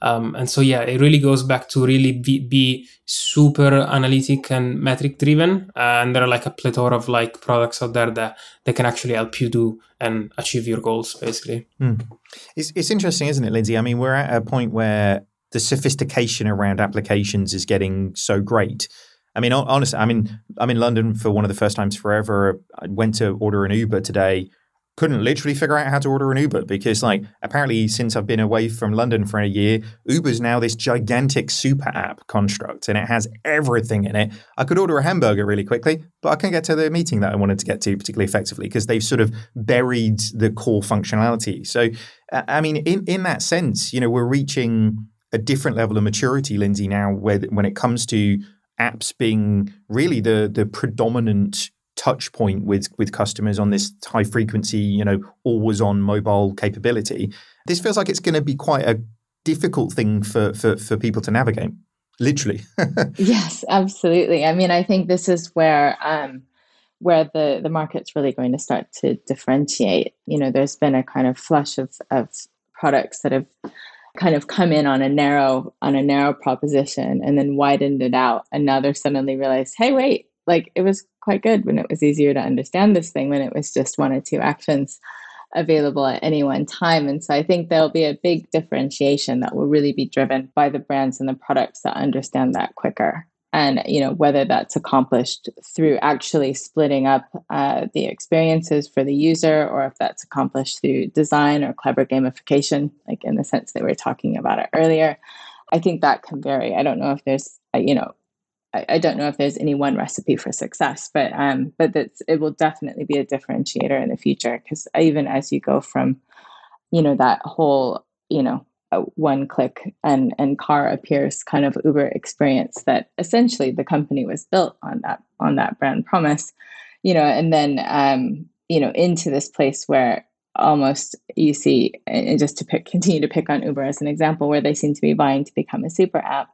Um, and so yeah it really goes back to really be, be super analytic and metric driven. And there are like a plethora of like products out there that that can actually help you do and achieve your goals basically. Mm. it's, it's interesting isn't it lindsey? I mean we're at a point where the sophistication around applications is getting so great. I mean, honestly, I mean, I'm in London for one of the first times forever. I went to order an Uber today couldn't literally figure out how to order an Uber because, like, apparently, since I've been away from London for a year, Uber's now this gigantic super app construct and it has everything in it. I could order a hamburger really quickly, but I can't get to the meeting that I wanted to get to particularly effectively because they've sort of buried the core functionality. So, uh, I mean, in, in that sense, you know, we're reaching a different level of maturity, Lindsey, now where, when it comes to apps being really the the predominant touch point with with customers on this high frequency, you know, always on mobile capability. This feels like it's going to be quite a difficult thing for for, for people to navigate. Literally. yes, absolutely. I mean, I think this is where um, where the the market's really going to start to differentiate. You know, there's been a kind of flush of of products that have kind of come in on a narrow on a narrow proposition and then widened it out and now they're suddenly realized hey wait like it was quite good when it was easier to understand this thing when it was just one or two actions available at any one time. And so I think there'll be a big differentiation that will really be driven by the brands and the products that understand that quicker. and you know whether that's accomplished through actually splitting up uh, the experiences for the user or if that's accomplished through design or clever gamification like in the sense that we were talking about it earlier i think that can vary i don't know if there's uh, you know I, I don't know if there's any one recipe for success but um but that's it will definitely be a differentiator in the future because even as you go from you know that whole you know one click and and car appears kind of uber experience that essentially the company was built on that on that brand promise you know and then um you know into this place where almost you see and just to pick continue to pick on uber as an example where they seem to be vying to become a super app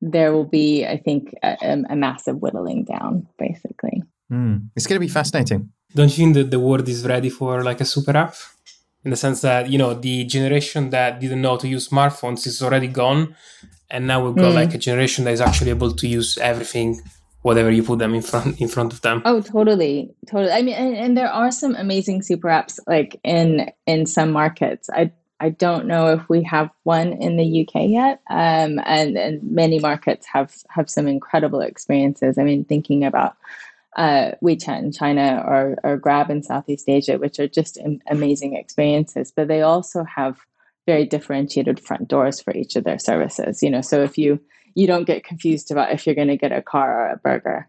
there will be i think a, a massive whittling down basically. Mm. it's going to be fascinating. Don't you think that the world is ready for like a super app? In the sense that you know the generation that didn't know to use smartphones is already gone and now we've got mm. like a generation that is actually able to use everything whatever you put them in front in front of them. Oh totally. Totally. I mean and, and there are some amazing super apps like in in some markets. I i don't know if we have one in the uk yet um and and many markets have have some incredible experiences i mean thinking about uh, WeChat in China or, or Grab in Southeast Asia, which are just amazing experiences. But they also have very differentiated front doors for each of their services. You know, so if you you don't get confused about if you're going to get a car or a burger,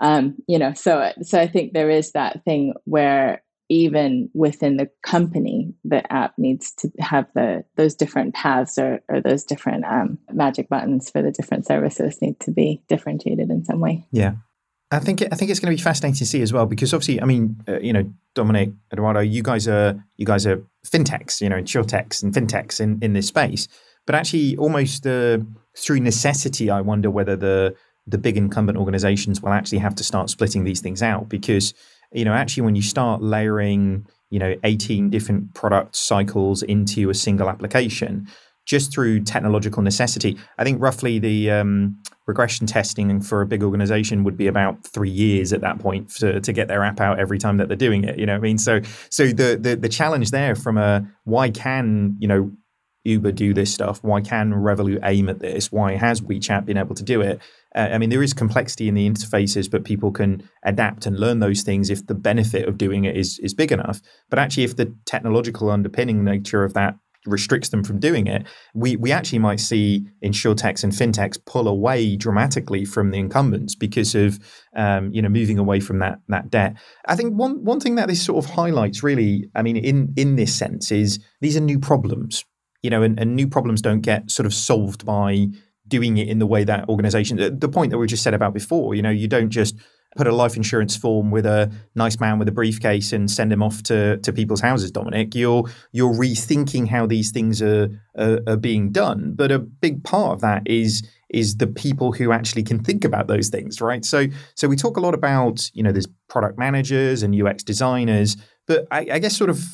um, you know. So so I think there is that thing where even within the company, the app needs to have the those different paths or, or those different um, magic buttons for the different services need to be differentiated in some way. Yeah, I think I think it's going to be fascinating to see as well because obviously, I mean, uh, you know, Dominic, Edoardo, you guys are you guys are fintechs, you know, insurtechs and fintechs in, in this space. But actually, almost uh, through necessity, I wonder whether the the big incumbent organizations will actually have to start splitting these things out because you know, actually, when you start layering, you know, eighteen different product cycles into a single application, just through technological necessity. I think roughly the um, regression testing for a big organization would be about three years at that point to, to get their app out every time that they're doing it. You know what I mean? So so the the, the challenge there from a why can you know Uber do this stuff? Why can Revolut aim at this? Why has WeChat been able to do it? Uh, I mean, there is complexity in the interfaces, but people can adapt and learn those things if the benefit of doing it is is big enough. But actually, if the technological underpinning nature of that restricts them from doing it, we we actually might see insurtechs and fintechs pull away dramatically from the incumbents because of um, you know moving away from that that debt. I think one one thing that this sort of highlights really, I mean, in in this sense, is these are new problems, you know, and, and new problems don't get sort of solved by doing it in the way that organization. The point that we just said about before, you know, you don't just put a life insurance form with a nice man with a briefcase and send him off to, to people's houses, Dominic. You're you're rethinking how these things are, are, are being done. But a big part of that is is the people who actually can think about those things, right? So so we talk a lot about you know there's product managers and UX designers, but I, I guess sort of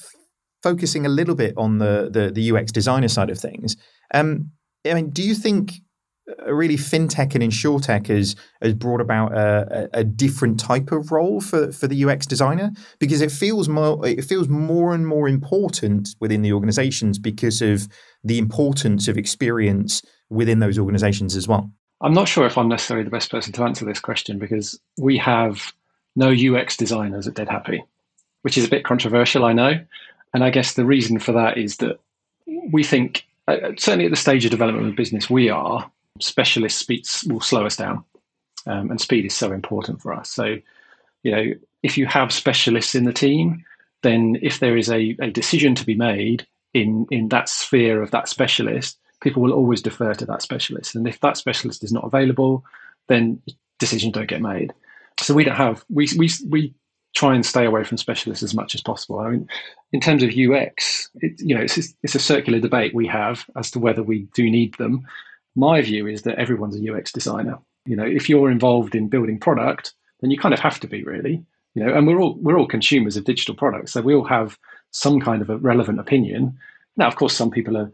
focusing a little bit on the the, the UX designer side of things. Um, I mean, do you think really fintech and insurtech has has brought about a, a, different type of role for, for the UX designer because it feels more it feels more and more important within the organizations because of the importance of experience within those organizations as well. I'm not sure if I'm necessarily the best person to answer this question because we have no UX designers at DeadHappy, which is a bit controversial, I know. And I guess the reason for that is that we think, uh, certainly at the stage of development of business we are, specialist speeds will slow us down. Um, and speed is so important for us. So, you know, if you have specialists in the team, then if there is a, a decision to be made in, in that sphere of that specialist, people will always defer to that specialist. And if that specialist is not available, then decisions don't get made. So we don't have we we we try and stay away from specialists as much as possible. I mean, in terms of UX, it, you know, it's it's a circular debate we have as to whether we do need them my view is that everyone's a UX designer. You know, if you're involved in building product, then you kind of have to be really. You know, and we're all we're all consumers of digital products, so we all have some kind of a relevant opinion. Now, of course, some people are,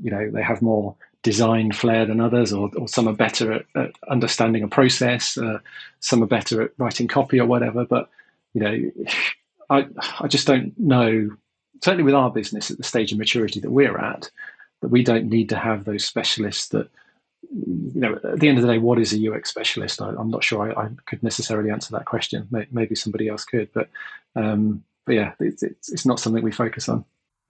you know, they have more design flair than others, or, or some are better at, at understanding a process, uh, some are better at writing copy or whatever. But you know, I I just don't know. Certainly, with our business at the stage of maturity that we're at, that we don't need to have those specialists that you know, at the end of the day, what is a UX specialist? I, am not sure I, I, could necessarily answer that question. Maybe somebody else could, but um, but yeah, it's, it's, it's not something we focus on.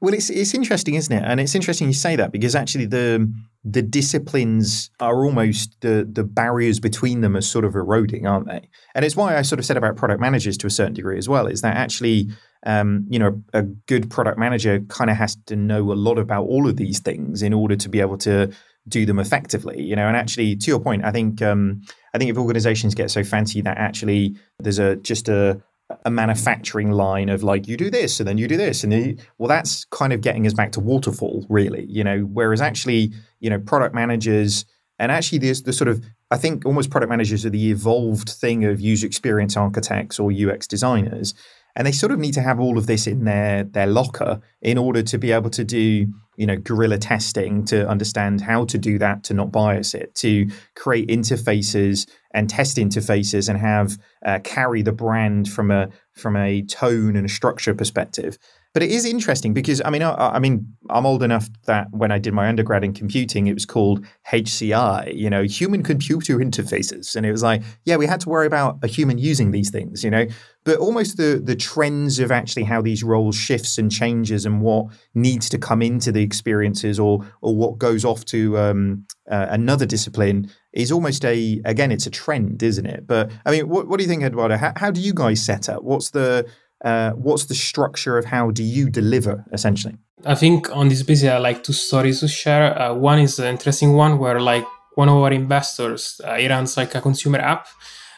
Well, it's it's interesting, isn't it? And it's interesting you say that because actually the the disciplines are almost the the barriers between them are sort of eroding, aren't they? And it's why I sort of said about product managers to a certain degree as well. Is that actually um, you know a good product manager kind of has to know a lot about all of these things in order to be able to do them effectively. You know, and actually to your point, I think um, I think if organizations get so fancy that actually there's a just a a manufacturing line of like you do this and then you do this and you, well that's kind of getting us back to waterfall really you know whereas actually you know product managers and actually there's the sort of i think almost product managers are the evolved thing of user experience architects or ux designers and they sort of need to have all of this in their their locker in order to be able to do you know guerrilla testing to understand how to do that to not bias it to create interfaces and test interfaces and have uh, carry the brand from a from a tone and a structure perspective but it is interesting because I mean, I, I, mean, I'm old enough that when I did my undergrad in computing, it was called HCI, you know, human computer interfaces, and it was like, yeah, we had to worry about a human using these things, you know. But almost the the trends of actually how these roles shifts and changes and what needs to come into the experiences or or what goes off to um, uh, another discipline is almost a again, it's a trend, isn't it? But I mean, what, what do you think, Edoardo? How, how do you guys set up? What's the uh, what's the structure of how do you deliver essentially? I think on this basis, I like two stories to share. Uh, one is an interesting one where like one of our investors, uh, runs like a consumer app.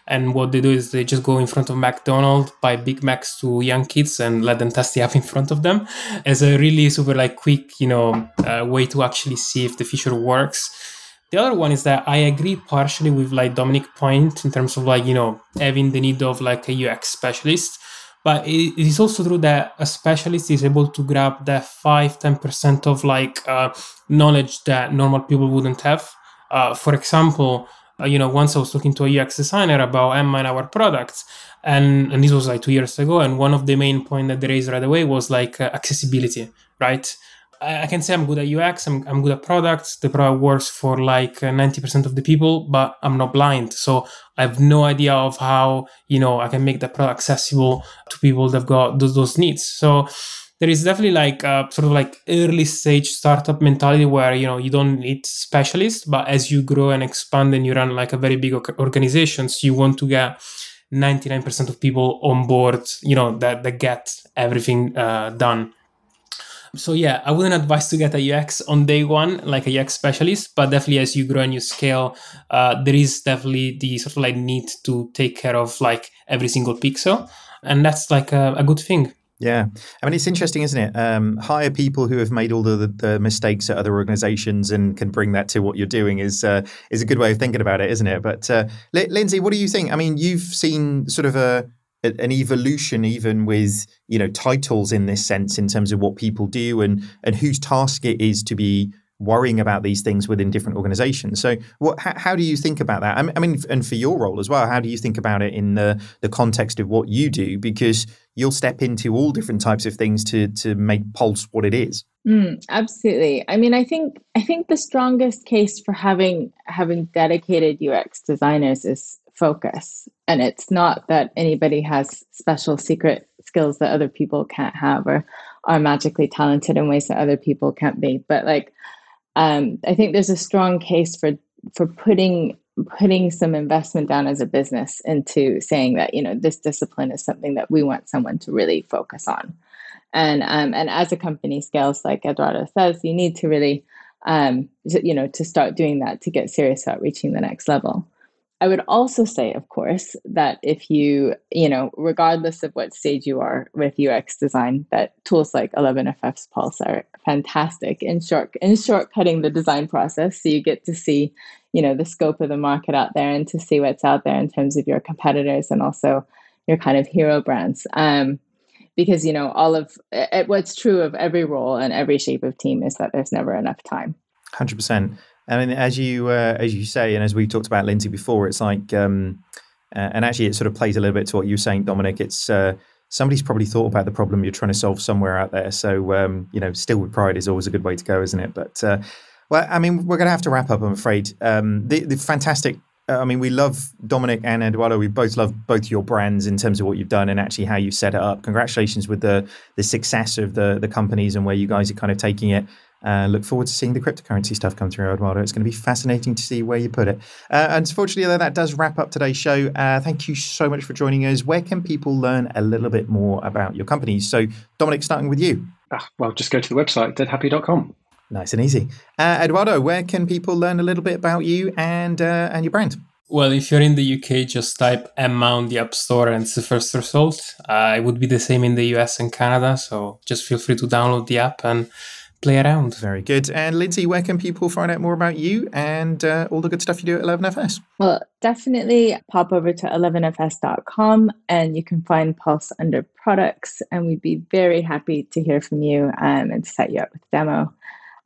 And what they do is they just go in front of McDonald's, buy Big Macs to young kids, and let them test the app in front of them as a really super like quick, you know, uh, way to actually see if the feature works. The other one is that I agree partially with like Dominic point in terms of like you know having the need of like a UX specialist but it is also true that a specialist is able to grab that 5 10% of like uh, knowledge that normal people wouldn't have. Uh, for example uh, you know once i was talking to a ux designer about emma and our products and and this was like two years ago and one of the main point that they raised right away was like uh, accessibility right I can say I'm good at UX, I'm, I'm good at products. The product works for like 90% uh, of the people, but I'm not blind. So I have no idea of how, you know, I can make the product accessible to people that've got those, those needs. So there is definitely like a sort of like early stage startup mentality where, you know, you don't need specialists, but as you grow and expand and you run like a very big organizations, you want to get 99% of people on board, you know, that, that get everything uh, done so yeah, I wouldn't advise to get a UX on day one, like a UX specialist, but definitely as you grow and you scale, uh, there is definitely the sort of like need to take care of like every single pixel, and that's like a, a good thing. Yeah, I mean it's interesting, isn't it? Um, hire people who have made all the, the, mistakes at other organisations and can bring that to what you're doing is uh, is a good way of thinking about it, isn't it? But uh, Lindsey, what do you think? I mean, you've seen sort of a an evolution even with you know titles in this sense in terms of what people do and and whose task it is to be worrying about these things within different organizations. So what how, how do you think about that? I mean and for your role as well how do you think about it in the the context of what you do? Because you'll step into all different types of things to to make pulse what it is. Mm, absolutely. I mean i think i think the strongest case for having having dedicated ux designers is focus. And it's not that anybody has special secret skills that other people can't have or are magically talented in ways that other people can't be. But like, um, I think there's a strong case for for putting putting some investment down as a business into saying that you know this discipline is something that we want someone to really focus on and um, and as a company scales like edoardo says you need to really um, you know to start doing that to get serious about reaching the next level I would also say, of course, that if you, you know, regardless of what stage you are with UX design, that tools like 11FS's Pulse are fantastic in short in shortcutting the design process. So you get to see, you know, the scope of the market out there and to see what's out there in terms of your competitors and also your kind of hero brands. Um, because you know, all of what's true of every role and every shape of team is that there's never enough time. Hundred percent. I mean, as you uh, as you say, and as we talked about Lindsey before, it's like, um, uh, and actually, it sort of plays a little bit to what you were saying, Dominic. It's uh, somebody's probably thought about the problem you're trying to solve somewhere out there. So, um, you know, still with pride is always a good way to go, isn't it? But uh, Well, I mean, we're going to have to wrap up, I'm afraid. Um, the, the fantastic I mean, we love Dominic and Edoardo. We both love both your brands in terms of what you've done and actually how you set it up. Congratulations with the the success of the the companies and where you guys are kind of taking it. Uh, look forward to seeing the cryptocurrency stuff come through, Edoardo. It's going to be fascinating to see where you put it. Uh, unfortunately, though, that does wrap up today's show. Uh, thank you so much for joining us. Where can people learn a little bit more about your companies? So, Dominic, starting with you. Ah, well, just go to the website, deadhappy.com. Nice and easy. Uh, Edoardo, where can people learn a little bit about you and uh, and your brand? Well, if you're in the UK, just type Emma on the App Store and it's the first result. Uh, it would be the same in the US and Canada, so just feel free to download the app and play around. Very good. And Lindsey, where can people find out more about you and uh, all the good stuff you do at 11FS? Well, definitely pop over to 11fs.com and you can find Pulse under products. And we'd be very happy to hear from you um, and set you up with a demo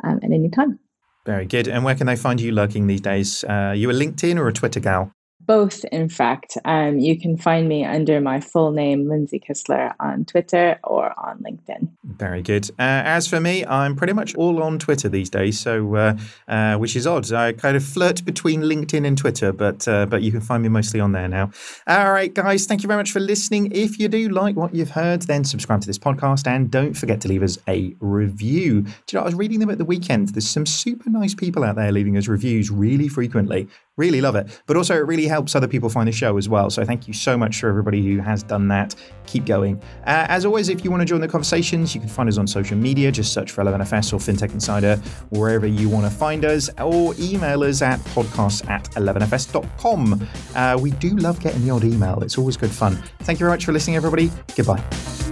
um, at any time. Very good. And where can they find you lurking these days? Uh, you a LinkedIn or a Twitter gal? Both, in fact. Um, you can find me under my full name, Lindsey Kistler, on Twitter or on LinkedIn. Very good. Uh, as for me, I'm pretty much all on Twitter these days, so uh, uh, which is odd. I kind of flirt between LinkedIn and Twitter, but uh, but you can find me mostly on there now. All right, guys, thank you very much for listening. If you do like what you've heard, then subscribe to this podcast and don't forget to leave us a review. Do you know, I was reading them at the weekend. There's some super nice people out there leaving us reviews really frequently. Really love it. But also, it really helps other people find the show as well. So, thank you so much for everybody who has done that. Keep going. Uh, as always, if you want to join the conversations, you can find us on social media. Just search for 11FS or FinTech Insider wherever you want to find us, or email us at podcasts at 11fs.com. Uh, we do love getting the odd email, it's always good fun. Thank you very much for listening, everybody. Goodbye.